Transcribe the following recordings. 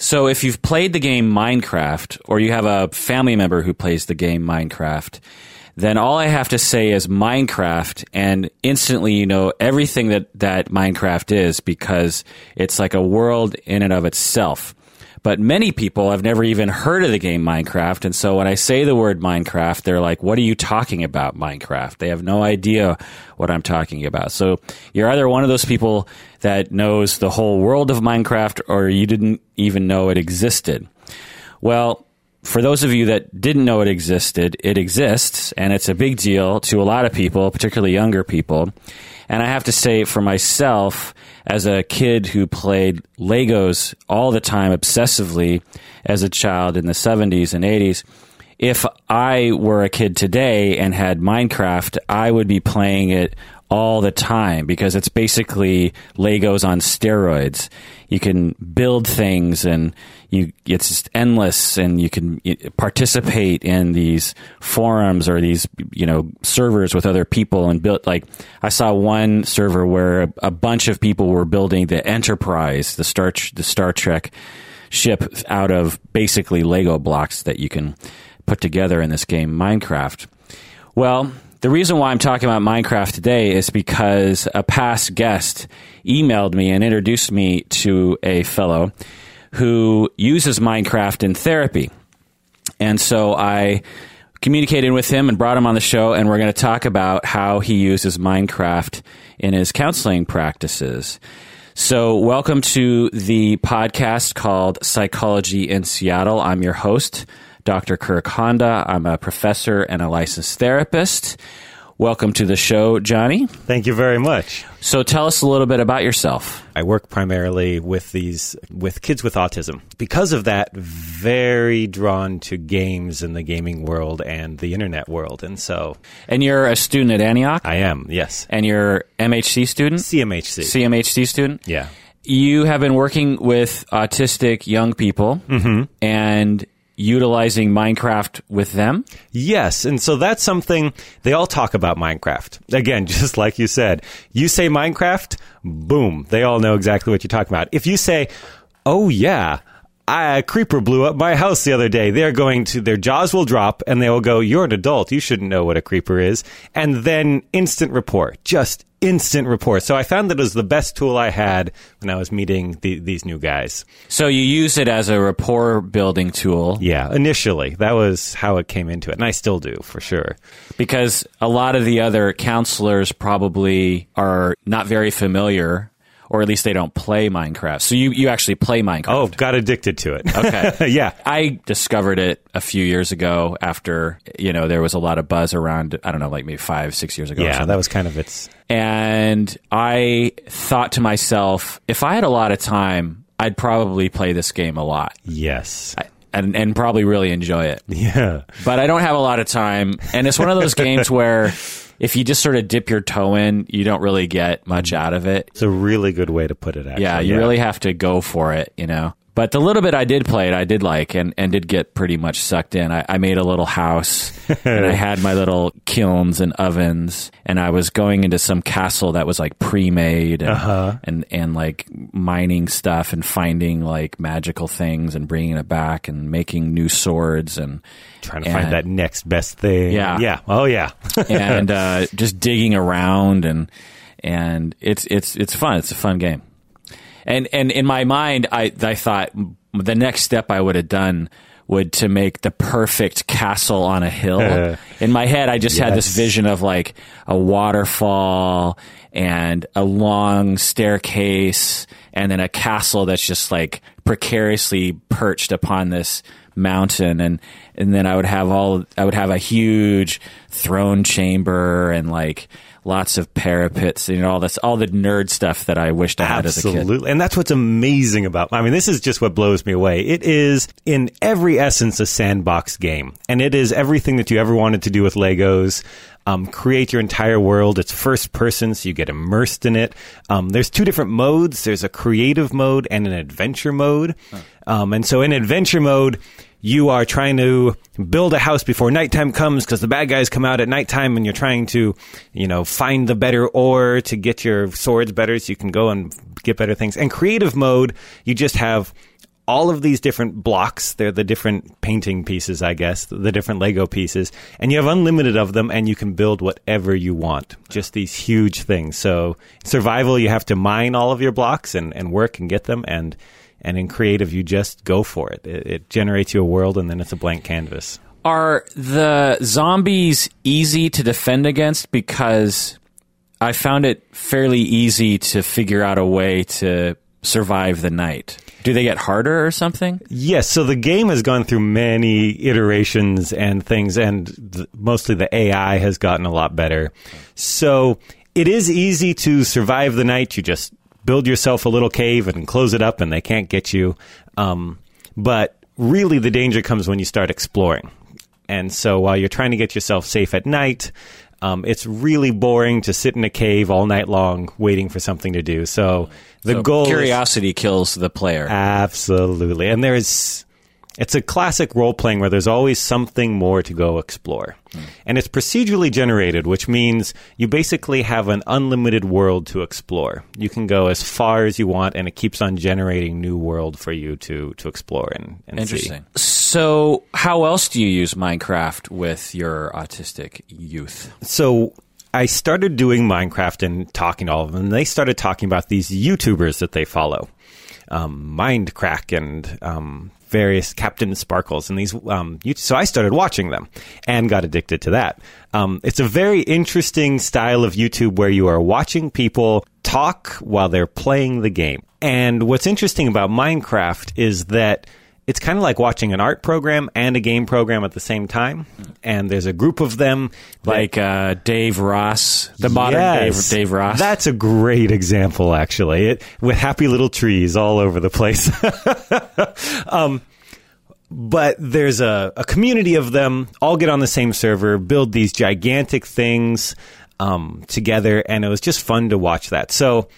So if you've played the game Minecraft or you have a family member who plays the game Minecraft, then all I have to say is Minecraft and instantly you know everything that, that Minecraft is because it's like a world in and of itself. But many people have never even heard of the game Minecraft. And so when I say the word Minecraft, they're like, what are you talking about, Minecraft? They have no idea what I'm talking about. So you're either one of those people that knows the whole world of Minecraft or you didn't even know it existed. Well, for those of you that didn't know it existed, it exists and it's a big deal to a lot of people, particularly younger people. And I have to say for myself, as a kid who played Legos all the time obsessively as a child in the 70s and 80s, if I were a kid today and had Minecraft, I would be playing it all the time because it's basically Legos on steroids. You can build things and you it's just endless and you can participate in these forums or these you know servers with other people and build like I saw one server where a, a bunch of people were building the Enterprise, the Star the Star Trek ship out of basically Lego blocks that you can put together in this game Minecraft. Well, the reason why I'm talking about Minecraft today is because a past guest emailed me and introduced me to a fellow who uses Minecraft in therapy. And so I communicated with him and brought him on the show, and we're going to talk about how he uses Minecraft in his counseling practices. So, welcome to the podcast called Psychology in Seattle. I'm your host, Dr. Kirk Honda. I'm a professor and a licensed therapist. Welcome to the show, Johnny. Thank you very much. So tell us a little bit about yourself. I work primarily with these with kids with autism. Because of that, very drawn to games in the gaming world and the internet world. And so And you're a student at Antioch? I am, yes. And you're MHC student? CMHC. CMHC student? Yeah. You have been working with autistic young people mm-hmm. and utilizing Minecraft with them? Yes. And so that's something they all talk about Minecraft. Again, just like you said, you say Minecraft, boom, they all know exactly what you're talking about. If you say, oh, yeah, a creeper blew up my house the other day. They're going to, their jaws will drop and they will go, You're an adult. You shouldn't know what a creeper is. And then instant report, just instant report. So I found that it was the best tool I had when I was meeting the, these new guys. So you use it as a rapport building tool. Yeah, initially. That was how it came into it. And I still do, for sure. Because a lot of the other counselors probably are not very familiar or at least they don't play Minecraft. So you, you actually play Minecraft. Oh, got addicted to it. Okay. yeah. I discovered it a few years ago after, you know, there was a lot of buzz around, I don't know, like maybe five, six years ago. Yeah, that was kind of its. And I thought to myself, if I had a lot of time, I'd probably play this game a lot. Yes. I, and, and probably really enjoy it. Yeah. But I don't have a lot of time. And it's one of those games where if you just sort of dip your toe in, you don't really get much mm. out of it. It's a really good way to put it, actually. Yeah, you yeah. really have to go for it, you know? But the little bit I did play it, I did like and, and did get pretty much sucked in. I, I made a little house and I had my little kilns and ovens and I was going into some castle that was like pre-made and, uh-huh. and, and like mining stuff and finding like magical things and bringing it back and making new swords and trying to and, find that next best thing. Yeah. Yeah. Oh yeah. and uh, just digging around and and it's it's it's fun. It's a fun game. And and in my mind, I I thought the next step I would have done would to make the perfect castle on a hill. in my head, I just yes. had this vision of like a waterfall and a long staircase and then a castle that's just like precariously perched upon this mountain and and then I would have all I would have a huge throne chamber and like lots of parapets and you know, all this, all the nerd stuff that I wished I had Absolutely. as a kid. And that's what's amazing about, I mean, this is just what blows me away. It is in every essence a sandbox game and it is everything that you ever wanted to do with Legos. Um, create your entire world. It's first person, so you get immersed in it. Um, there's two different modes. There's a creative mode and an adventure mode. Huh. Um, and so in adventure mode, you are trying to build a house before nighttime comes because the bad guys come out at nighttime and you're trying to, you know, find the better ore to get your swords better so you can go and get better things. And creative mode, you just have all of these different blocks. They're the different painting pieces, I guess, the different Lego pieces, and you have unlimited of them, and you can build whatever you want. Just these huge things. So survival, you have to mine all of your blocks and, and work and get them, and and in creative, you just go for it. it. It generates you a world, and then it's a blank canvas. Are the zombies easy to defend against? Because I found it fairly easy to figure out a way to survive the night. Do they get harder or something? Yes. So the game has gone through many iterations and things, and th- mostly the AI has gotten a lot better. So it is easy to survive the night. You just build yourself a little cave and close it up, and they can't get you. Um, but really, the danger comes when you start exploring. And so while you're trying to get yourself safe at night, um, it's really boring to sit in a cave all night long waiting for something to do. So the So goal is- curiosity kills the player. Absolutely. And there's it's a classic role playing where there's always something more to go explore. Hmm. And it's procedurally generated, which means you basically have an unlimited world to explore. You can go as far as you want and it keeps on generating new world for you to to explore and, and see. Interesting. So, how else do you use Minecraft with your autistic youth? so I started doing Minecraft and talking to all of them. And they started talking about these YouTubers that they follow, um, Mindcrack and um, various CaptainSparklez and these. Um, so I started watching them and got addicted to that. Um, it's a very interesting style of YouTube where you are watching people talk while they're playing the game. And what's interesting about Minecraft is that it's kind of like watching an art program and a game program at the same time. And there's a group of them that- Like uh, Dave Ross, the modern Yes. Dave, Dave Ross. That's a great example, actually. It with happy little trees all over the place. um, but there's a, a community of them, all get on the same server, build these gigantic things um, together, and it was just fun to watch that. So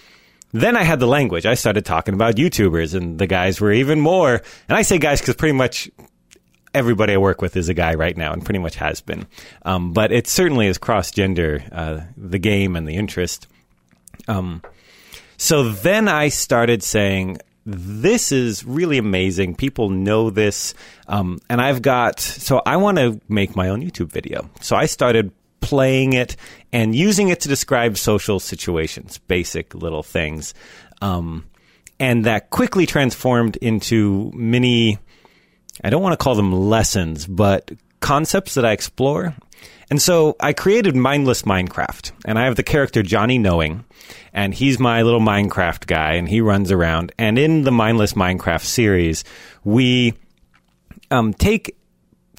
then I had the language. I started talking about YouTubers, and the guys were even more. And I say guys because pretty much everybody I work with is a guy right now, and pretty much has been. Um, but it certainly is cross gender, uh, the game and the interest. Um, so then I started saying, this is really amazing. People know this. Um, and I've got, so I want to make my own YouTube video. So I started playing it and using it to describe social situations, basic little things. Um, and that quickly transformed into many, I don't want to call them lessons, but concepts that I explore. And so I created Mindless Minecraft, and I have the character Johnny Knowing, and he's my little Minecraft guy, and he runs around. And in the Mindless Minecraft series, we um, take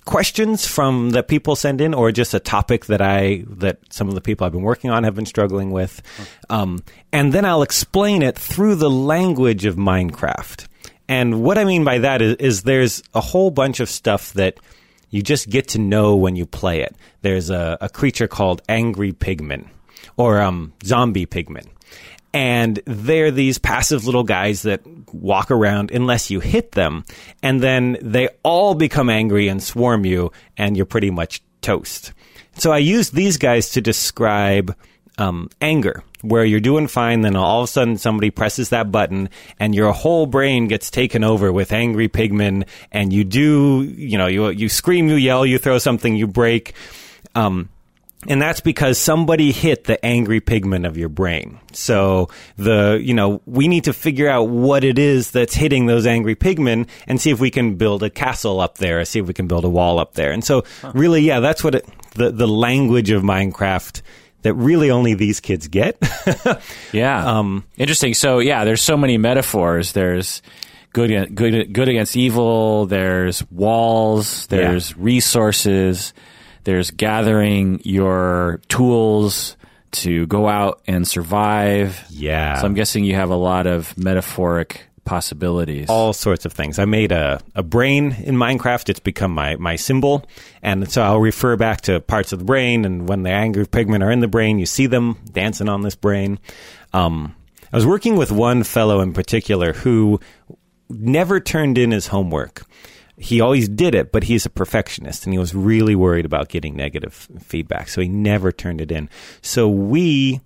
questions from that people send in, or just a topic that I that some of the people I've been working on have been struggling with, um, and then I'll explain it through the language of Minecraft. And what I mean by that is, is there's a whole bunch of stuff that you just get to know when you play it. There's a, a creature called Angry Pigman, or um, Zombie Pigman. And they're these passive little guys that walk around unless you hit them. And then they all become angry and swarm you, and you're pretty much toast. So I use these guys to describe um, anger, where you're doing fine, then all of a sudden somebody presses that button, and your whole brain gets taken over with angry pigmen, and you do, you know, you you scream, you yell, you throw something, you break. Um, and that's because somebody hit the angry pigmen of your brain. So the, you know, we need to figure out what it is that's hitting those angry pigmen and see if we can build a castle up there, see if we can build a wall up there. And so really, yeah, that's what it, the, the language of Minecraft that really only these kids get. Yeah. Um, Interesting. So yeah, there's so many metaphors. There's good, good, good against evil. There's walls. There's resources. There's gathering your tools to go out and survive. Yeah. So I'm guessing you have a lot of metaphoric possibilities. all sorts of things. I made a, a brain in Minecraft. It's become my, my symbol. And so I'll refer back to parts of the brain. And when the angry pigmen are in the brain, you see them dancing on this brain. Um, I was working with one fellow in particular who never turned in his homework. He always did it, but he's a perfectionist and he was really worried about getting negative feedback. So he never turned it in. So we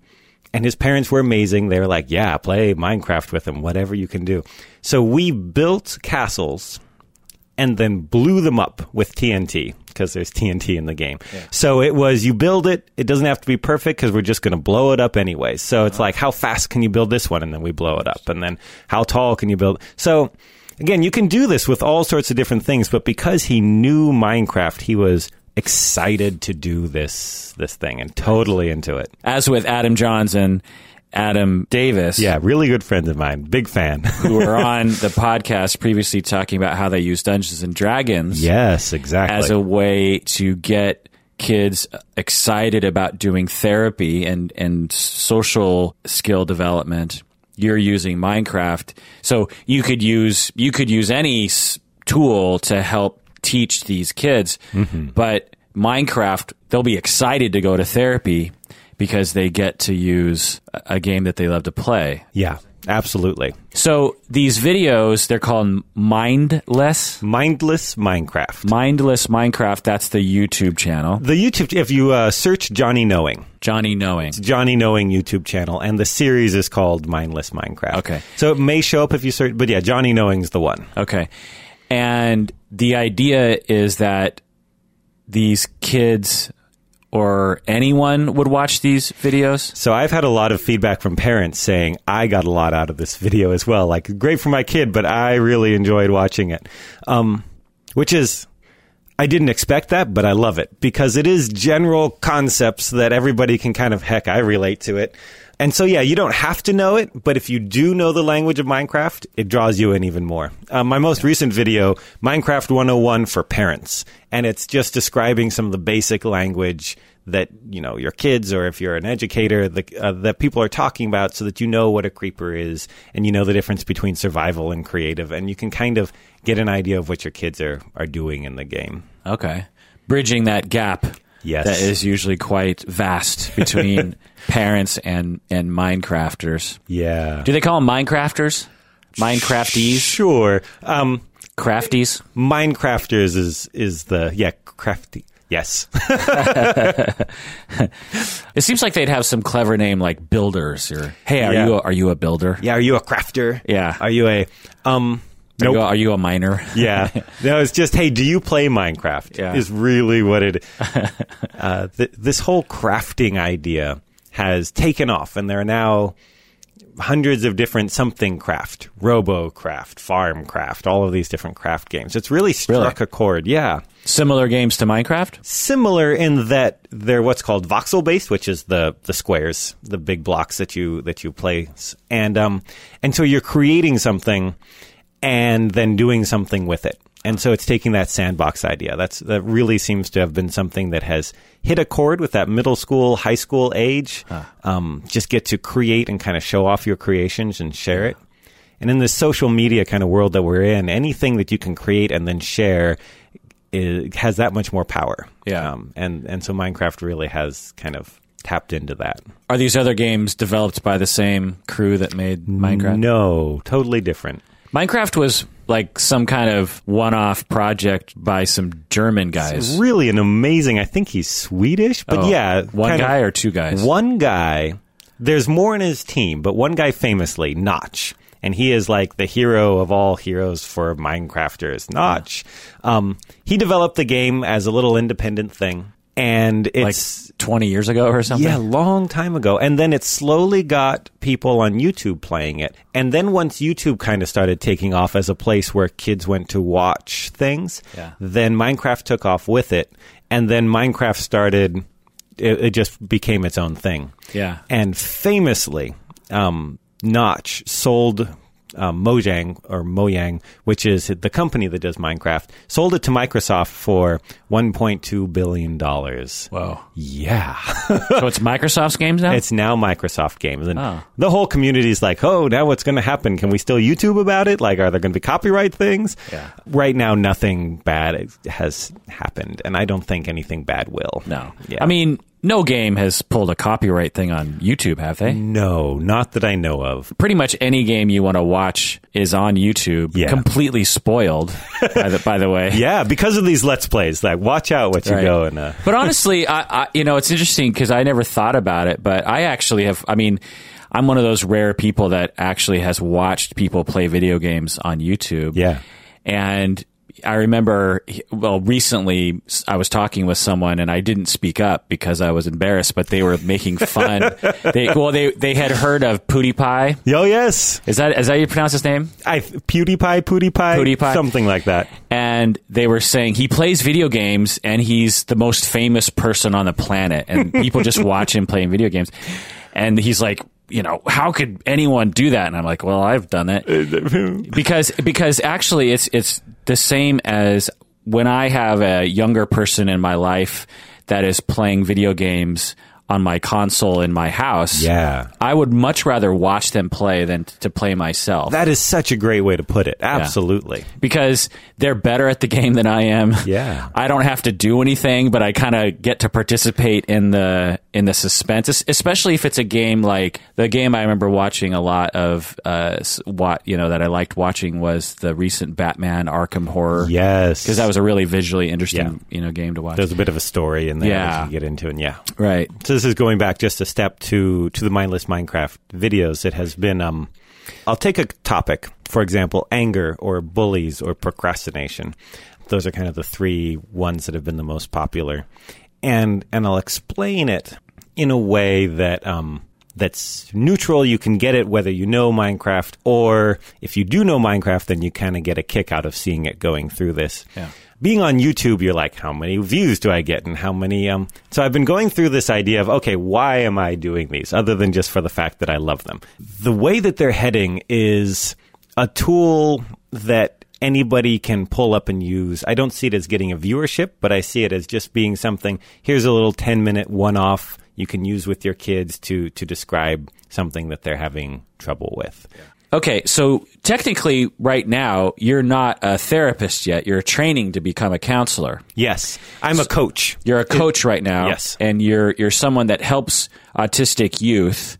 and his parents were amazing. They were like, "Yeah, play Minecraft with him, whatever you can do." So we built castles and then blew them up with TNT because there's TNT in the game. So it was you build it, it doesn't have to be perfect because we're just going to blow it up anyway. So it's uh-huh. like how fast can you build this one and then we blow it up and then how tall can you build? So again, you can do this with all sorts of different things, but because he knew Minecraft, he was excited to do this this thing and totally into it. As with Adam Johnson, Adam Davis, Yeah, really good friends of mine. Big fan. who were on the podcast previously talking about how they use Dungeons and Dragons yes, exactly. as a way to get kids excited about doing therapy and, and social skill development. You're using Minecraft, so you could use you could use any s- tool to help teach these kids. Mm-hmm. But Minecraft, they'll be excited to go to therapy because they get to use a game that they love to play. yeah, absolutely. So these videos, they're called mindless. Mindless Minecraft. Mindless Minecraft, that's the YouTube channel. The YouTube, if you uh, search Johnny Knowing, Johnny Knowing. Johnny Knowing YouTube channel, and the series is called Mindless Minecraft. Okay. So it may show up if you search, but yeah, Johnny Knowing's the one. Okay. And the idea is that these kids or anyone would watch these videos. So I've had a lot of feedback from parents saying I got a lot out of this video as well. Like great for my kid, but I really enjoyed watching it. Um, which is I didn't expect that, but I love it because it is general concepts that everybody can kind of heck I relate to it. And so yeah, you don't have to know it, but if you do know the language of Minecraft, it draws you in even more. Uh, my most recent video, Minecraft 101 for parents, and it's just describing some of the basic language that you know your kids or if you're an educator the, uh, that people are talking about so that you know what a creeper is and you know the difference between survival and creative and you can kind of get an idea of what your kids are are doing in the game Okay. Bridging that gap Yes. that is usually quite vast between parents and, and Minecrafters. yeah Do they call them Minecrafters? Minecrafties? sure um Crafties? minecrafters is is the yeah crafty yes It seems like they'd have some clever name like builders or hey, are Yeah. you a, are you a builder? yeah are you a crafter Yeah. are you a um nope are you a miner? yeah. No, it's just, hey, do you play Minecraft? Yeah. Is really what it. uh, th- this whole crafting idea has taken off, and there are now hundreds of different something craft, Robo Craft, Farm Craft, all of these different craft games. It's really struck Really? a chord. Yeah. Similar games to Minecraft? Similar in that they're what's called voxel based, which is the the squares, the big blocks that you that you place, and um and so you're creating something and then doing something with it. And so it's taking that sandbox idea. That's that really seems to have been something that has hit a chord with that middle school, high school age. Um, just get to create and kind of show off your creations and share it. And in this social media kind of world that we're in, anything that you can create and then share it has that much more power. Yeah. Um, and and so Minecraft really has kind of tapped into that. Are these other games developed by the same crew that made Minecraft? No, totally different. Minecraft was like some kind of one-off project by some German guys. Really an amazing. I think he's Swedish, but Oh, yeah, one guy or two guys? One guy. There's more in his team, but one guy famously, Notch, and he is like the hero of all heroes for Minecrafters. Notch. Um, he developed the game as a little independent thing, and like it's 20 years ago or something? Yeah, long time ago. And then it slowly got people on YouTube playing it. And then once YouTube kind of started taking off as a place where kids went to watch things, Yeah. then Minecraft took off with it. And then Minecraft started, it, it just became its own thing. Yeah. And famously, um, Notch sold um, Mojang or Mojang, which is the company that does Minecraft, sold it to Microsoft for $1.2 billion. Wow! Yeah. so it's Microsoft's games now? It's now Microsoft games, and Oh. the whole community is like, "Oh, now what's going to happen? Can we still YouTube about it? Like, are there going to be copyright things?" Yeah. Right now, nothing bad has happened, and I don't think anything bad will. no. Yeah. I mean, no game has pulled a copyright thing on YouTube, have they? No, not that I know of. Pretty much any game you want to watch is on YouTube, Yeah. completely spoiled. by, the, by the way, Yeah, because of these let's plays. Like, watch out what you Right. go and. Uh, but honestly, I, I you know it's interesting because I never thought about it, but I actually have. I mean, I'm one of those rare people that actually has watched people play video games on YouTube. Yeah. and I remember, well, recently I was talking with someone and I didn't speak up because I was embarrassed, but they were making fun. they, well, they, they had heard of PewDiePie. oh yes, Is that, is that how you pronounce his name? I PewDiePie, PewDiePie, PewDiePie. something like that. and they were saying he plays video games and he's the most famous person on the planet and people just watch him playing video games and he's like you know how could anyone do that? And i'm like well i've done it. Because because actually it's it's the same as when i have a younger person in my life that is playing video games on my console in my house Yeah. i would much rather watch them play than t- to play myself That is such a great way to put it. Absolutely. because they're better at the game than I am. Yeah. I don't have to do anything, but I kind of get to participate in the in the suspense, especially if it's a game like the game I remember watching a lot of. Uh, what you know that I liked watching was the recent Batman Arkham Horror. Yes. because that was a really visually interesting Yeah. you know game to watch. There's a bit of a story in there Yeah. that you get into, and yeah. right. So this is going back just a step to to the mindless Minecraft videos. It has been um I'll take a topic, for example, anger or bullies or procrastination. Those are kind of the three ones that have been the most popular. And and I'll explain it in a way that um that's neutral. You can get it whether you know Minecraft or if you do know Minecraft, then you kind of get a kick out of seeing it going through this Yeah. Being on YouTube, you're like, how many views do I get, and how many? Um, so I've been going through this idea of, okay, why am I doing these, other than just for the fact that I love them? The way that they're heading is a tool that anybody can pull up and use. I don't see it as getting a viewership, but I see it as just being something. Here's a little ten minute one off you can use with your kids to to describe something that they're having trouble with. Okay, so technically, right now, you're not a therapist yet. You're training to become a counselor. Yes, I'm a coach. You're a coach right now, Yes. and you're you're someone that helps autistic youth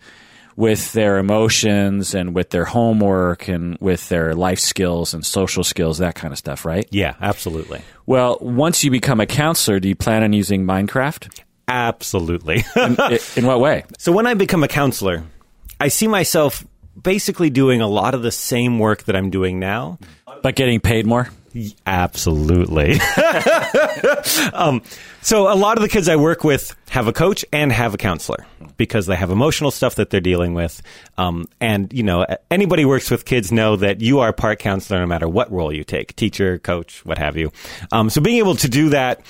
with their emotions and with their homework and with their life skills and social skills, that kind of stuff, right? Yeah, absolutely. Well, once you become a counselor, do you plan on using Minecraft? Absolutely. I- In what way? So when I become a counselor, I see myself basically doing a lot of the same work that I'm doing now. But getting paid more? Absolutely. um, so a lot of the kids I work with have a coach and have a counselor because they have emotional stuff that they're dealing with. Um, and you know, anybody who works with kids know that you are part counselor no matter what role you take, teacher, coach, what have you. Um, so being able to do that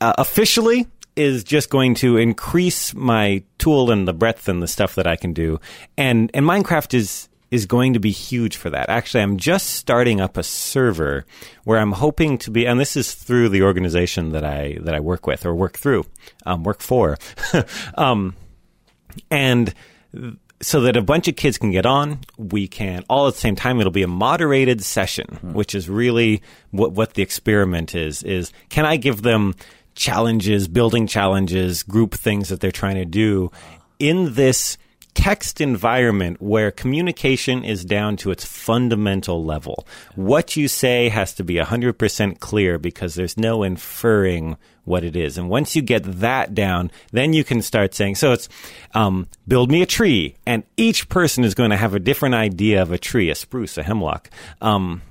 uh, officially is just going to increase my tool and the breadth and the stuff that I can do. And and Minecraft is is going to be huge for that. Actually, I'm just starting up a server where I'm hoping to be, and this is through the organization that I that I work with or work through, um, work for, um, and so that a bunch of kids can get on. We can all at the same time. It'll be a moderated session, which is really what what the experiment is. Is can I give them challenges, building challenges, group things that they're trying to do in this text environment where communication is down to its fundamental level. What you say has to be 100% clear because there's no inferring what it is. And once you get that down, then you can start saying, so it's, um, build me a tree. And each person is going to have a different idea of a tree, a spruce, a hemlock. Um,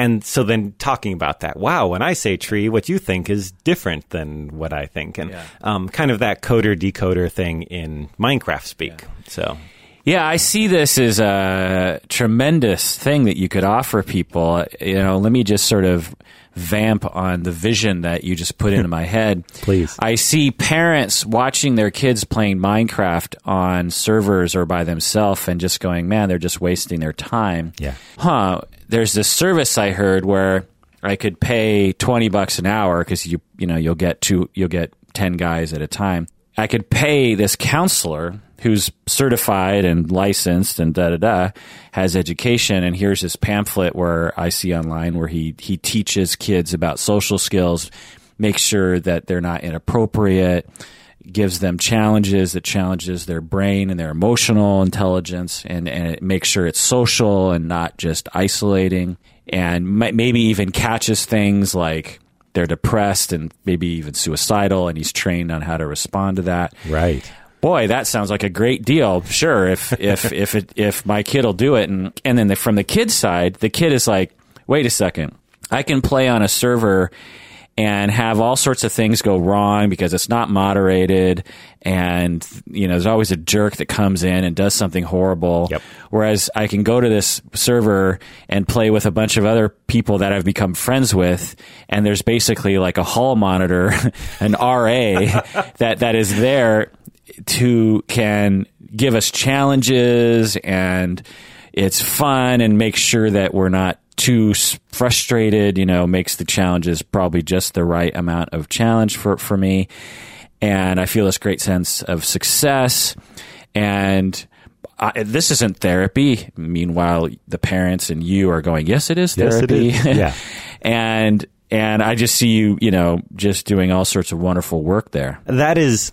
and so then talking about that, wow, when I say tree, what you think is different than what I think. And um, kind of that coder decoder thing in Minecraft speak. So. Yeah, I see this as a tremendous thing that you could offer people. You know, let me just sort of vamp on the vision that you just put into my head. Please. I see parents watching their kids playing Minecraft on servers or by themselves and just going, man, they're just wasting their time. Yeah. Huh. There's this service I heard where I could pay 20 bucks an hour because you, you know, you'll get two, you'll get 10 guys at a time. I could pay this counselor who's certified and licensed and da da da has education. And here's his pamphlet where I see online where he he teaches kids about social skills, makes sure that they're not inappropriate gives them challenges that challenges their brain and their emotional intelligence and, and it makes sure it's social and not just isolating. And maybe even catches things like they're depressed and maybe even suicidal and he's trained on how to respond to that. Right boy, that sounds like a great deal. Sure, if if if it, if my kid will do it, and and then the, from the kid's side, the kid is like, wait a second, I can play on a server and have all sorts of things go wrong because it's not moderated. And you know there's always a jerk that comes in and does something horrible. Yep. whereas i can go to this server and play with a bunch of other people that i've become friends with. And there's basically like a hall monitor an ra that that is there to can give us challenges and it's fun and make sure that we're not too frustrated, you know, makes the challenges probably just the right amount of challenge for, for me. And I feel this great sense of success. And I, this isn't therapy. Meanwhile, the parents and you are going, yes, it is therapy. Yes, it is. Yeah. and, and I just see you, you know, just doing all sorts of wonderful work there. That is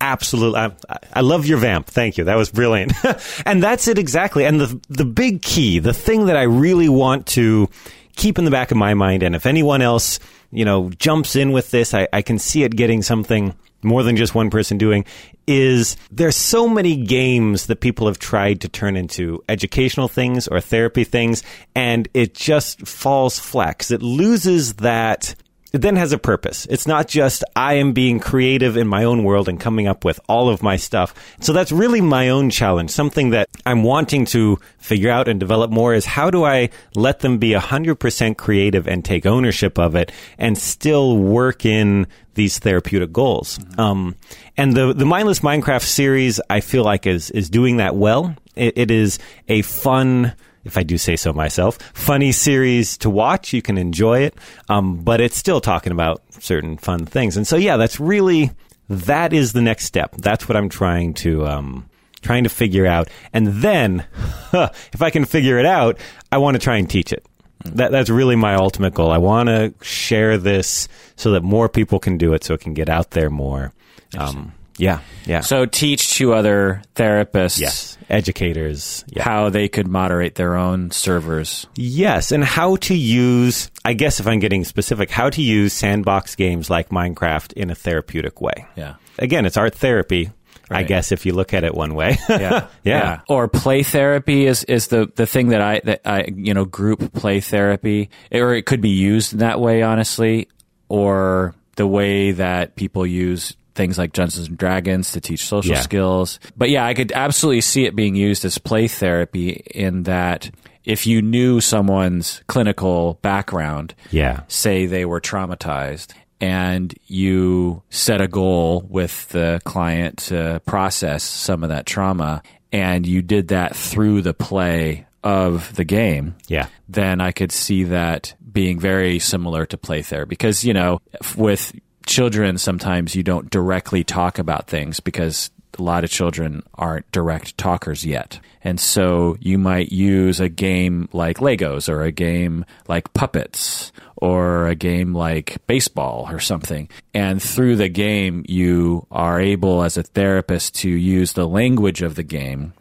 absolutely. I, I, love your vamp. Thank you. That was brilliant. and that's it exactly. And the the big key, the thing that I really want to keep in the back of my mind, and if anyone else, you know, jumps in with this, I, I can see it getting something more than just one person doing is there's so many games that people have tried to turn into educational things or therapy things and it just falls flat because it loses that it then has a purpose. It's not just I am being creative in my own world and coming up with all of my stuff. So that's really my own challenge. Something that I'm wanting to figure out and develop more is how do I let them be 100% creative and take ownership of it and still work in these therapeutic goals. Mm-hmm. Um, and the, the mindless Minecraft series, I feel like is, is doing that well. it, it is a fun, if I do say so myself, funny series to watch. You can enjoy it, um, but it's still talking about certain fun things. And so, yeah, that's really that is the next step. That's what I'm trying to um, trying to figure out. And then, if I can figure it out, I want to try and teach it. That, that's really my ultimate goal. I want to share this so that more people can do it, so it can get out there more. Um, yeah, yeah. So teach to other therapists. Yes, educators. Yeah. How they could moderate their own servers. Yes, and how to use, I guess if I'm getting specific, how to use sandbox games like Minecraft in a therapeutic way. Yeah. Again, it's art therapy. Right. I guess if you look at it one way. yeah. yeah. yeah. Or play therapy is, is the, the thing that I, that I, you know, group play therapy, or it could be used in that way, honestly, or the way that people use things like Dungeons and Dragons to teach social yeah. skills. But yeah, I could absolutely see it being used as play therapy in that if you knew someone's clinical background, yeah, say they were traumatized and you set a goal with the client to process some of that trauma and you did that through the play of the game, yeah, then I could see that being very similar to play therapy because you know with children, sometimes you don't directly talk about things because a lot of children aren't direct talkers yet. And so you might use a game like Legos or a game like Puppets or a game like baseball or something. And through the game, you are able as a therapist to use the language of the game,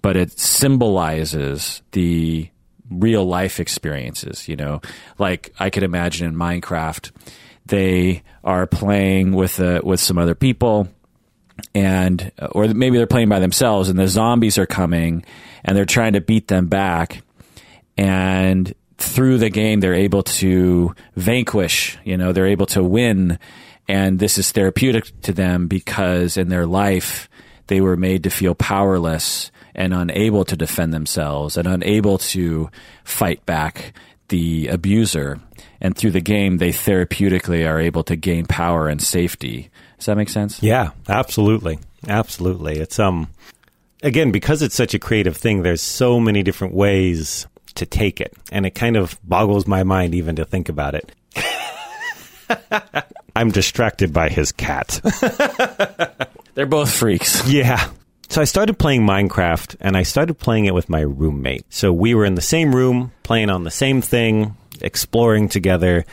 but it symbolizes the real life experiences, you know, like I could imagine in Minecraft they are playing with uh, with some other people and or maybe they're playing by themselves and the zombies are coming and they're trying to beat them back. And through the game they're able to vanquish you know they're able to win. And this is therapeutic to them because in their life they were made to feel powerless and unable to defend themselves and unable to fight back the abuser and through the game they therapeutically are able to gain power and safety. Does that make sense? Yeah absolutely. Absolutely. It's um again because it's such a creative thing there's so many different ways to take it and it kind of boggles my mind even to think about it. I'm distracted by his cat. They're both freaks. Yeah so I started playing Minecraft and I started playing it with my roommate. So we were in the same room, playing on the same thing, exploring together.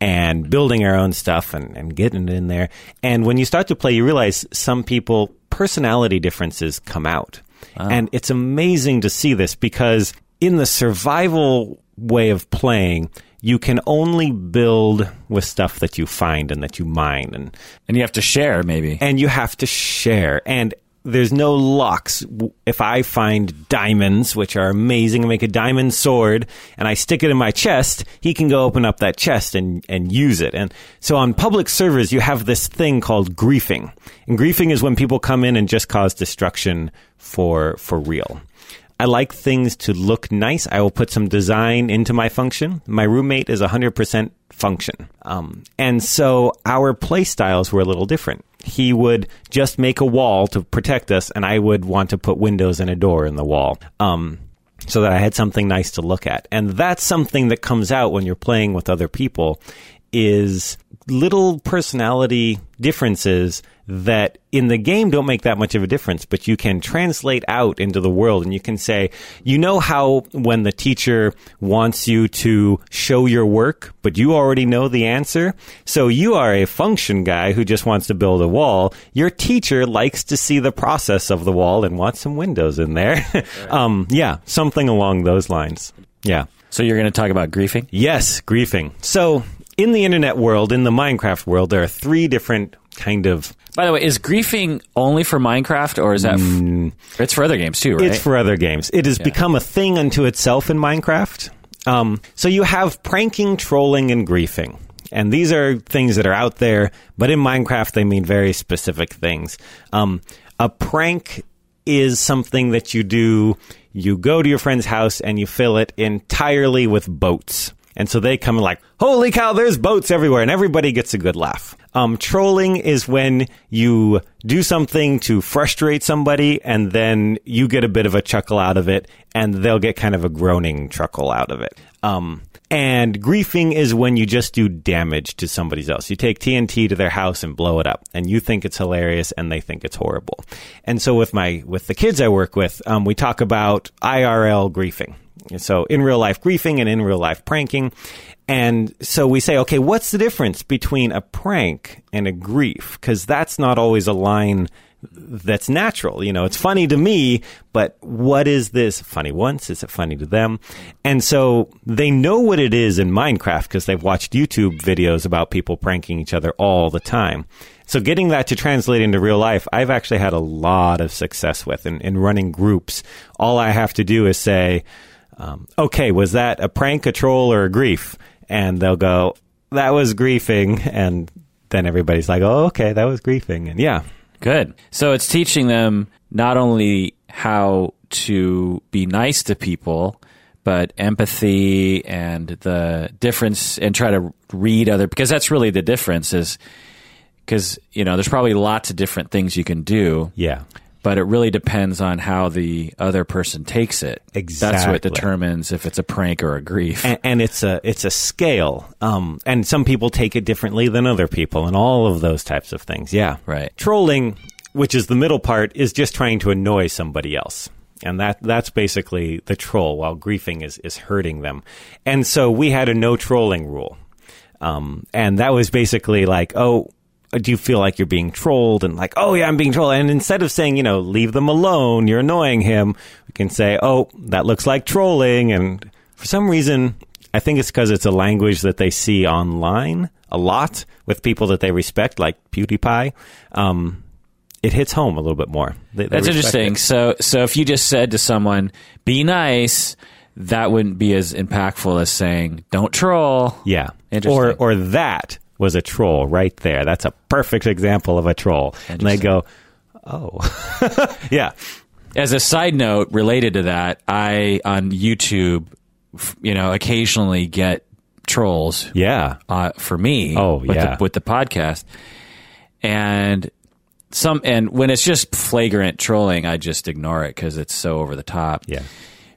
and building our own stuff and, and getting it in there. And when you start to play, you realize some people personality differences come out. Ah. And it's amazing to see this because in the survival way of playing, you can only build with stuff that you find and that you mine and And you have to share, maybe. and you have to share and there's no locks. If I find diamonds, which are amazing, make a diamond sword, and I stick it in my chest, he can go open up that chest and, and use it. And so on public servers, you have this thing called griefing. And griefing is when people come in and just cause destruction for, for real. I like things to look nice. I will put some design into my function. My roommate is 100% function. Um, and so our play styles were a little different. He would just make a wall to protect us, and I would want to put windows and a door in the wall. Um, so that I had something nice to look at. And that's something that comes out when you're playing with other people is little personality differences that in the game don't make that much of a difference, but you can translate out into the world and you can say, you know how when the teacher wants you to show your work, but you already know the answer? So you are a function guy who just wants to build a wall. Your teacher likes to see the process of the wall and wants some windows in there. um, yeah, something along those lines. Yeah. So you're going to talk about griefing? Yes, griefing. So, in the internet world, in the Minecraft world, there are three different kind of. By the way, is griefing only for Minecraft, or is that? F- it's for other games too, right? It's for other games. It has become a thing unto itself in Minecraft. Um, so you have pranking, trolling, and griefing. And these are things that are out there, but in Minecraft, they mean very specific things. Um, a prank is something that you do. You go to your friend's house and you fill it entirely with boats. And so they come like, holy cow, there's boats everywhere, and everybody gets a good laugh. Um, trolling is when you do something to frustrate somebody, and then you get a bit of a chuckle out of it, and they'll get kind of a groaning chuckle out of it. Um, and griefing is when you just do damage to somebody else. You take TNT to their house and blow it up, and you think it's hilarious, and they think it's horrible. And so with my with the kids I work with, um, we talk about IRL griefing. So in real life griefing and in real life pranking. And so we say, okay, what's the difference between a prank and a grief? Because that's not always a line that's natural. You know, it's funny to me, but what is this? Funny once? Is it funny to them? And so they know what it is in Minecraft because they've watched YouTube videos about people pranking each other all the time. So getting that to translate into real life, I've actually had a lot of success with in, in running groups. All I have to do is say, um, okay, was that a prank, a troll, or a grief? And they'll go, that was griefing. And then everybody's like, oh, okay, that was griefing. And yeah. Good. So it's teaching them not only how to be nice to people, but empathy and the difference and try to read other because that's really the difference is because you know there's probably lots of different things you can do Yeah. But it really depends on how the other person takes it that's what determines if it's a prank or a grief and, and it's a it's a scale. Um, and some people take it differently than other people, and all of those types of things. Yeah, Right. Trolling, which is the middle part, is just trying to annoy somebody else. And that that's basically the troll, while griefing is, is hurting them. And so we had a no trolling rule. Um, and that was basically like, oh, do you feel like you're being trolled? And like, oh yeah, I'm being trolled. And instead of saying, you know, leave them alone, you're annoying him, we can say, oh, that looks like trolling. And for some reason, I think it's because it's a language that they see online a lot with people that they respect, like PewDiePie. Um, it hits home a little bit more. They- they That's interesting. it. So, so if you just said to someone, "Be nice," that wouldn't be as impactful as saying, "Don't troll." Yeah. Interesting. Or or that was a troll right there. That's a perfect example of a troll. And they go, "Oh." yeah. As a side note, related to that, I on YouTube, you know, occasionally get trolls Yeah. uh, for me. Oh, with yeah. the, with the podcast, and some and when it's just flagrant trolling, I just ignore it because it's so over the top. Yeah.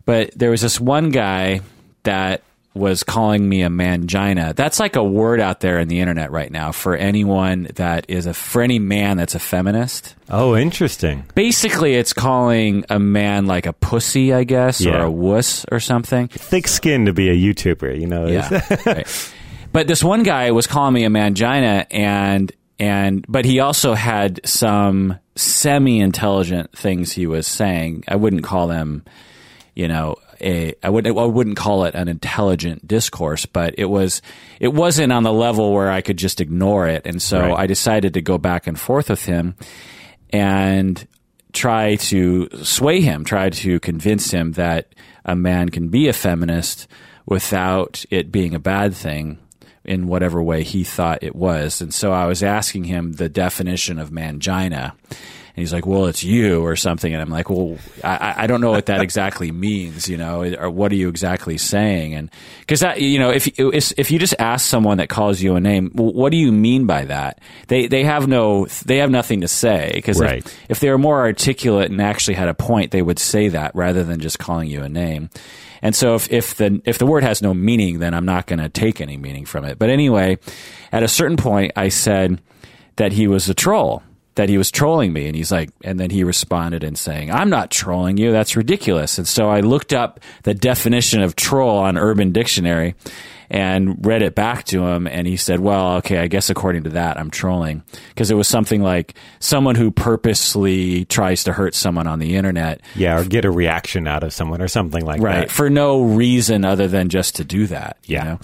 But there was this one guy that was calling me a mangina. That's like a word out there in the internet right now for anyone that is a for any man that's a feminist. Oh, interesting. Basically, it's calling a man like a pussy, I guess, or a wuss or something. Thick skin to be a YouTuber, you know. Yeah. right. but this one guy was calling me a mangina, and and but he also had some semi-intelligent things he was saying. I wouldn't call them, you know, a I would I wouldn't call it an intelligent discourse, but it was it wasn't on the level where I could just ignore it, and so Right. I decided to go back and forth with him and try to sway him, try to convince him that a man can be a feminist without it being a bad thing in whatever way he thought it was. And so I was asking him the definition of mangina. And he's like, well, it's you or something. And I'm like, well, I, I don't know what that exactly means, you know, or what are you exactly saying? And because that, you know, if, if, if you just ask someone that calls you a name, well, what do you mean by that? They, they have no, they have nothing to say. Because Right. if, if they were more articulate and actually had a point, they would say that rather than just calling you a name. And so if, if the if the word has no meaning, then I'm not going to take any meaning from it. But anyway, at a certain point, I said that he was a troll, that he was trolling me, and he's like, and then he responded in saying, "I'm not trolling you. That's ridiculous." And so I looked up the definition of troll on Urban Dictionary and read it back to him and he said well okay i guess according to that i'm trolling because it was something like someone who purposely tries to hurt someone on the internet Yeah, or get a reaction out of someone or something like right that. for no reason other than just to do that you Yeah. know?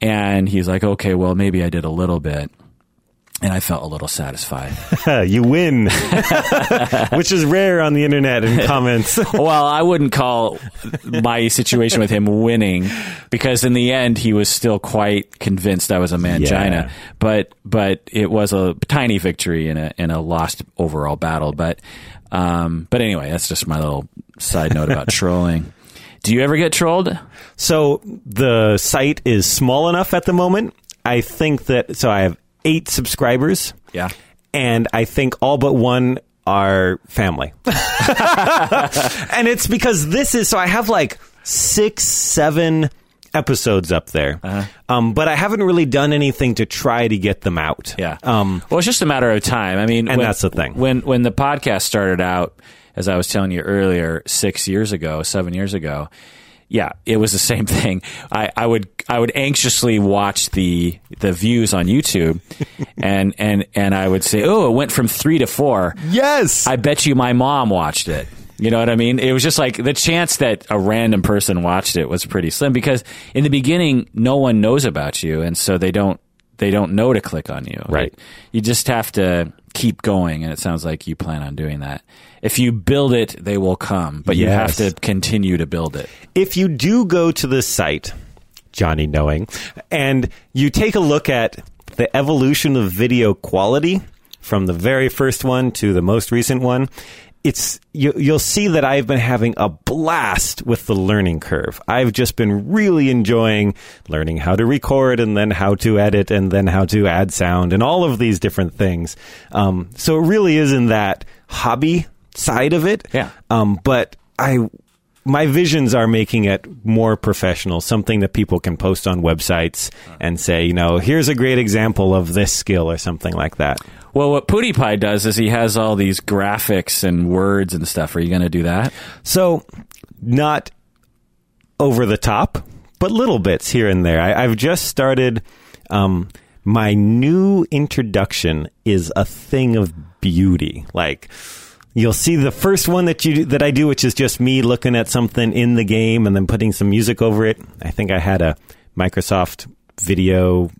and he's like okay well maybe i did a little bit and i felt a little satisfied you win, which is rare on the internet in comments. well i wouldn't call my situation with him winning because in the end he was still quite convinced i was a mangina Yeah. but but it was a tiny victory in a in a lost overall battle but um but anyway that's just my little side note about trolling do you ever get trolled So the site is small enough at the moment. I think that so I have eight subscribers. yeah and I think all but one are family. and it's because this is so I have like six, seven episodes up there, um, but I haven't really done anything to try to get them out. Yeah. Um, well, it's just a matter of time. I mean, And when- that's the thing. When when the podcast started out, as I was telling you earlier, six years ago, seven years ago, yeah, it was the same thing. I, I would I would anxiously watch the the views on YouTube, and and and I would say, oh, it went from three to four. yes. I bet you my mom watched it. You know what I mean? It was just like the chance that a random person watched it was pretty slim because in the beginning, no one knows about you, and so they don't they don't know to click on you. Right. You just have to keep going, and it sounds like you plan on doing that. If you build it, they will come, but you have to continue to build it. if you do go to the site, Johnny Knowing, and you take a look at the evolution of video quality from the very first one to the most recent one, it's you, you'll see that I've been having a blast with the learning curve. I've just been really enjoying learning how to record and then how to edit and then how to add sound and all of these different things. Um, so it really is in that hobby side of it. Yeah. Um, but I my visions are making it more professional, something that people can post on websites and say, you know, here's a great example of this skill or something like that. Well, what PewDiePie does is he has all these graphics and words and stuff. Are you going to do that? So, not over the top, but little bits here and there. I, I've just started. Um, my new introduction is a thing of beauty. Like you'll see the first one that you that I do, which is just me looking at something in the game and then putting some music over it. I think I had a Microsoft video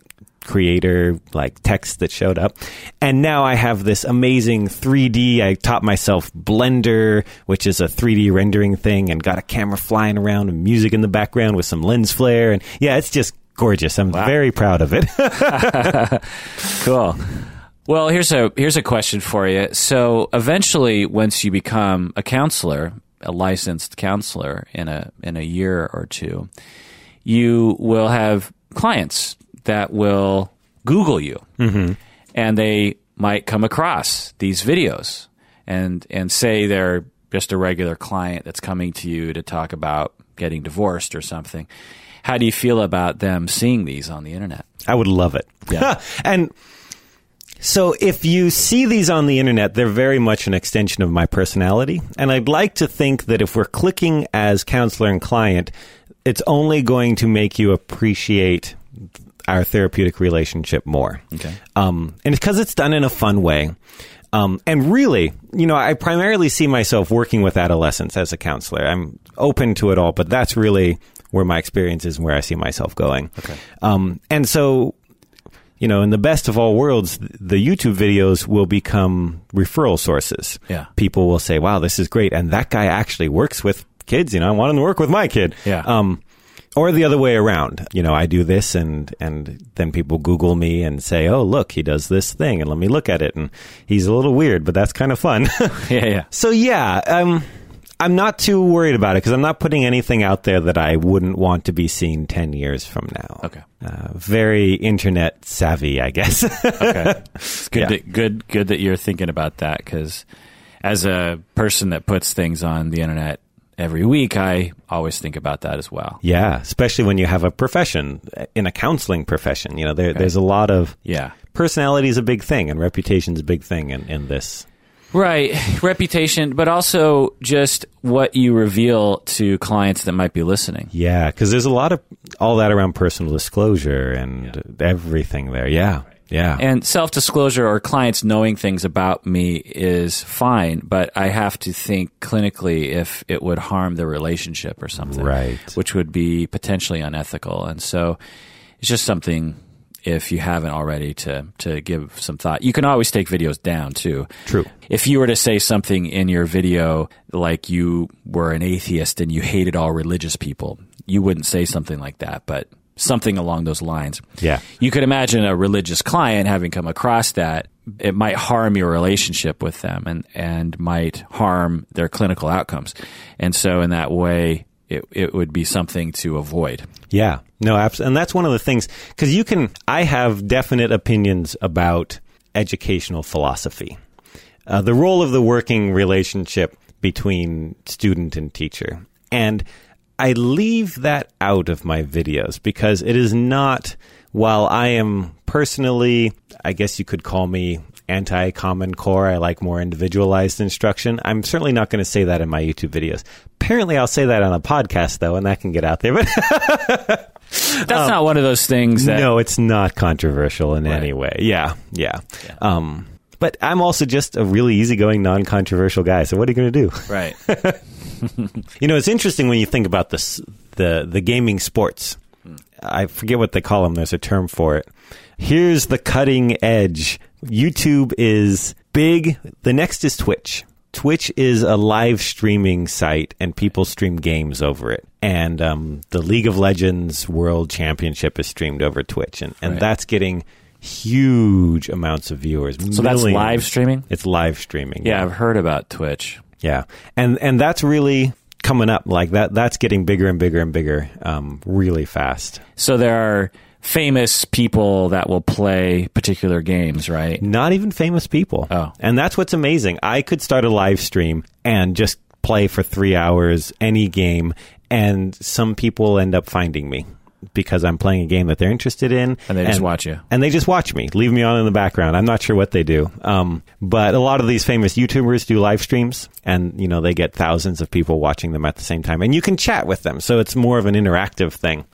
creator like text that showed up. And now i have this amazing 3d i taught myself blender which is a 3d rendering thing and got a camera flying around and music in the background with some lens flare and yeah it's just gorgeous. I'm very proud of it. Cool. Well, here's a here's a question for you. So, eventually, once you become a counselor, a licensed counselor in a in a year or two, you will have clients that will Google you, mm-hmm. and they might come across these videos and and say they're just a regular client that's coming to you to talk about getting divorced or something. How do you feel about them seeing these on the internet? I would love it. Yeah. and so if you see these on the internet, they're very much an extension of my personality. And I'd like to think that if we're clicking as counselor and client, it's only going to make you appreciate our therapeutic relationship more. Okay. Um, and because it's done in a fun way. Um, and really, you know, I primarily see myself working with adolescents as a counselor. I'm open to it all, but that's really where my experience is and where I see myself going. Okay. Um, and so, you know, in the best of all worlds, the YouTube videos will become referral sources. Yeah. People will say, wow, this is great. And that guy actually works with kids. You know, I want him to work with my kid. Yeah. Um, or the other way around. You know, I do this and, and then people Google me and say, oh, look, he does this thing and let me look at it. And he's a little weird, but that's kind of fun. Yeah, yeah. so yeah, um, I'm not too worried about it because I'm not putting anything out there that I wouldn't want to be seen 10 years from now. Okay. Uh, very internet savvy, I guess. Okay. It's good, Yeah. that, good, good that you're thinking about that because as a person that puts things on the internet every week, I always think about that as well. yeah, especially when you have a profession in a counseling profession. You know, there, there's a lot of Yeah. personality is a big thing and reputation is a big thing in, in this. Right. Reputation, but also just what you reveal to clients that might be listening. Yeah, because there's a lot of all that around personal disclosure and everything there. Yeah, yeah. And self disclosure or clients knowing things about me is fine, but I have to think clinically if it would harm the relationship or something. Right. Which would be potentially unethical. And so it's just something if you haven't already to to give some thought. You can always take videos down too. True. If you were to say something in your video like you were an atheist and you hated all religious people, you wouldn't say something like that, but something along those lines. Yeah. You could imagine a religious client having come across that. It might harm your relationship with them and, and might harm their clinical outcomes. And so in that way, it, it would be something to avoid. Yeah, no, absolutely. And that's one of the things, because you can, I have definite opinions about educational philosophy. Uh, the role of the working relationship between student and teacher. And I leave that out of my videos because it is not, while I am personally, I guess you could call me anti common core. I like more individualized instruction. I'm certainly not going to say that in my YouTube videos. Apparently, I'll say that on a podcast though, and that can get out there. But That's not one of those things that. no, it's not controversial in any way. Yeah, yeah. Um, but I'm also just a really easygoing, non-controversial guy. So what are you going to do? Right. You know, it's interesting when you think about this, the the gaming sports. I forget what they call them. There's a term for it. Here's the cutting edge. YouTube is big. The next is Twitch. Twitch is a live streaming site, and people stream games over it. And um, the League of Legends World Championship is streamed over Twitch, and, and Right. that's getting huge amounts of viewers. So that's live streaming? It's live streaming. Yeah, I've heard about Twitch. Yeah, and and that's really coming up. Like that, that's getting bigger and bigger and bigger, um, really fast. So there are famous people that will play particular games, right? Not even famous people. Oh. and that's what's amazing. I could start a live stream and just play for three hours any game, and some people end up finding me because I'm playing a game that they're interested in, And they just watch you. and they just watch me, leave me on in the background. I'm not sure what they do, um, but a lot of these famous YouTubers do live streams, and you know they get thousands of people watching them at the same time, and you can chat with them, so it's more of an interactive thing.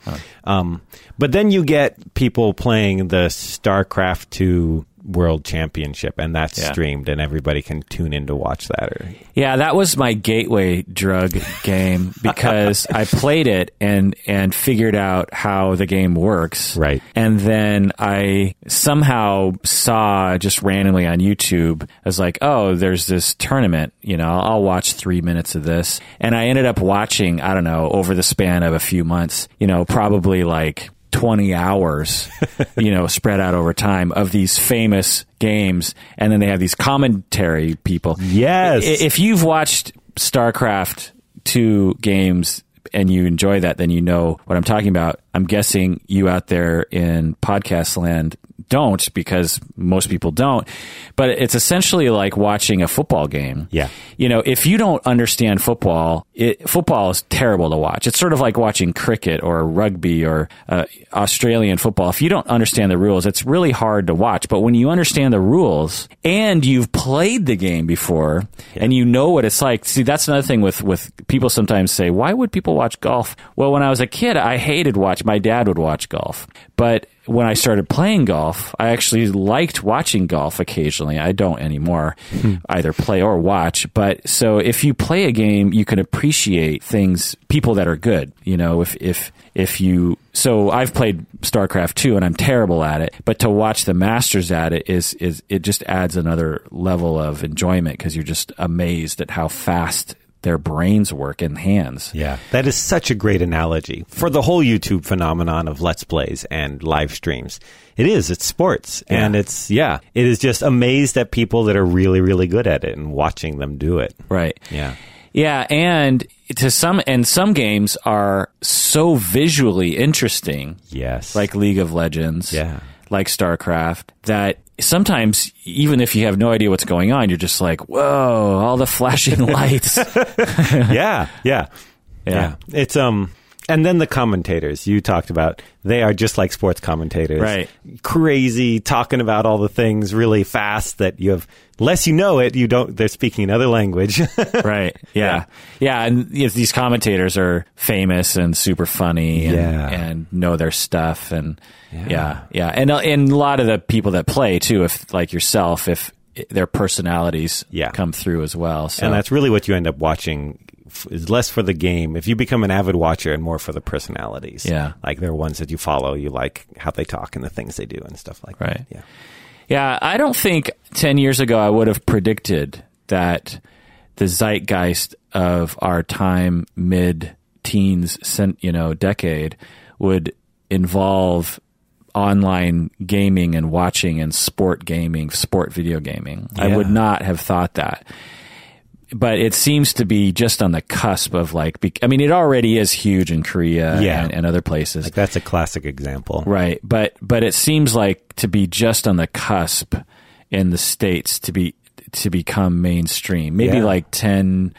Um, but then you get people playing the StarCraft two World Championship, and that's Yeah. streamed, and everybody can tune in to watch that. Or Yeah, that was my gateway drug game because I played it and and figured out how the game works. Right. And then I somehow saw just randomly on YouTube, I was like, oh, there's this tournament, you know, I'll watch three minutes of this. And I ended up watching, I don't know, over the span of a few months, you know, probably like 20 hours, you know, spread out over time of these famous games. And then they have these commentary people. Yes. If you've watched StarCraft 2 games and you enjoy that, then you know what I'm talking about. I'm guessing you out there in podcast land don't because most people don't. But it's essentially like watching a football game. Yeah. You know, if you don't understand football, it, football is terrible to watch. It's sort of like watching cricket or rugby or uh, Australian football. If you don't understand the rules, it's really hard to watch. But when you understand the rules and you've played the game before and you know what it's like, see, that's another thing with, with people sometimes say, why would people watch golf? Well, when I was a kid, I hated watch. My dad would watch golf, but when I started playing golf, I actually liked watching golf occasionally. I don't anymore, hmm. either play or watch. But so if you play a game, you can appreciate things, people that are good. You know, if if if you so I've played StarCraft 2 and I'm terrible at it, but to watch the masters at it is is it just adds another level of enjoyment because you're just amazed at how fast their brains work and hands. Yeah, that is such a great analogy for the whole YouTube phenomenon of Let's Plays and live streams. It is, it's sports. Yeah. And it's, yeah, it is just amazed at people that are really, really good at it and watching them do it. Right. Yeah. Yeah, and to some and some games are so visually interesting, Yes. like League of Legends, Yeah. Like StarCraft, that sometimes even if you have no idea what's going on, you're just like, "Whoa, all the flashing lights." yeah, yeah, Yeah. It's um, and then the commentators you talked about, they are just like sports commentators, Right. Crazy, talking about all the things really fast that you have. Less you know it, you don't. They're speaking another language. right. Yeah. Yeah, and you know, these commentators are famous and super funny and, Yeah. and know their stuff and yeah. Yeah. And uh, and a lot of the people that play too if like yourself if their personalities Yeah. come through as well. So and that's really what you end up watching. f- Is less for the game. If you become an avid watcher, and more for the personalities. Yeah. like they're ones that you follow. You like how they talk and the things they do and stuff like Right. that. Yeah. Yeah, I don't think 10 years ago I would have predicted that the zeitgeist of our time, mid teens, you know, decade, would involve online gaming and watching and sport gaming, sport video gaming. I would not have thought that. But it seems to be just on the cusp of like, bec- I mean, it already is huge in Korea Yeah. and, and other places. Like that's a classic example. Right, but but it seems like to be just on the cusp in the states to be to become mainstream. Maybe Yeah. like 10,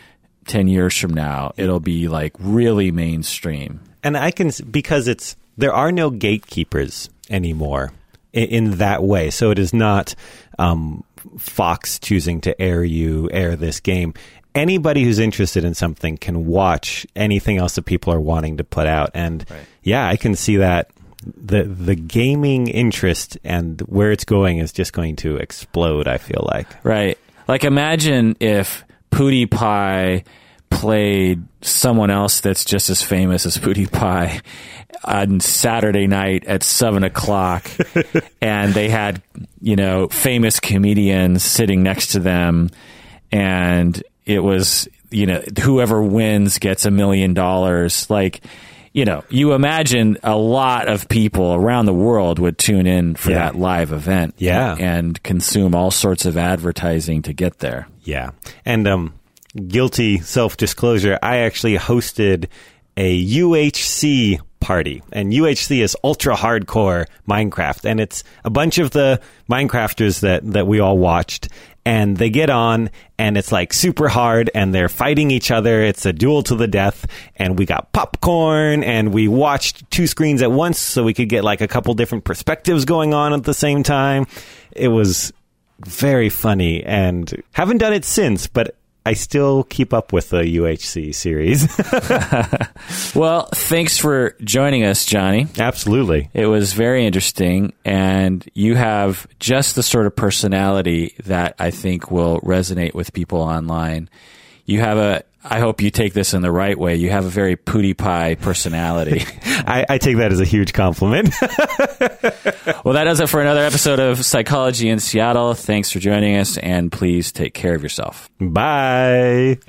10 years from now, it'll be like really mainstream. and I can because it's there are no gatekeepers anymore in, in that way. So it is not um, Fox choosing to air you air this game. Anybody who's interested in something can watch anything else that people are wanting to put out, and yeah, I can see that the the gaming interest and where it's going is just going to explode. I feel like Right. Like imagine if PewDiePie played someone else that's just as famous as PewDiePie on Saturday night at seven o'clock, and they had you know famous comedians sitting next to them, and it was you know whoever wins gets a million dollars. Like you know, you imagine a lot of people around the world would tune in for Yeah. that live event, Yeah. and consume all sorts of advertising to get there. Yeah. And um guilty self-disclosure, I actually hosted a UHC party. And UHC is ultra hardcore Minecraft and it's a bunch of the Minecrafters that that we all watched and they get on and it's like super hard and they're fighting each other. It's a duel to the death and we got popcorn and we watched two screens at once so we could get like a couple different perspectives going on at the same time. It was very funny and haven't done it since, but I still keep up with the UHC series. Well, thanks for joining us, Johnny. Absolutely. It was very interesting, and you have just the sort of personality that I think will resonate with people online. You have a, I hope you take this in the right way. You have a very PewDiePie personality. I, I take that as a huge compliment. well, that does it for another episode of Psychology in Seattle. Thanks for joining us, and please take care of yourself. Bye.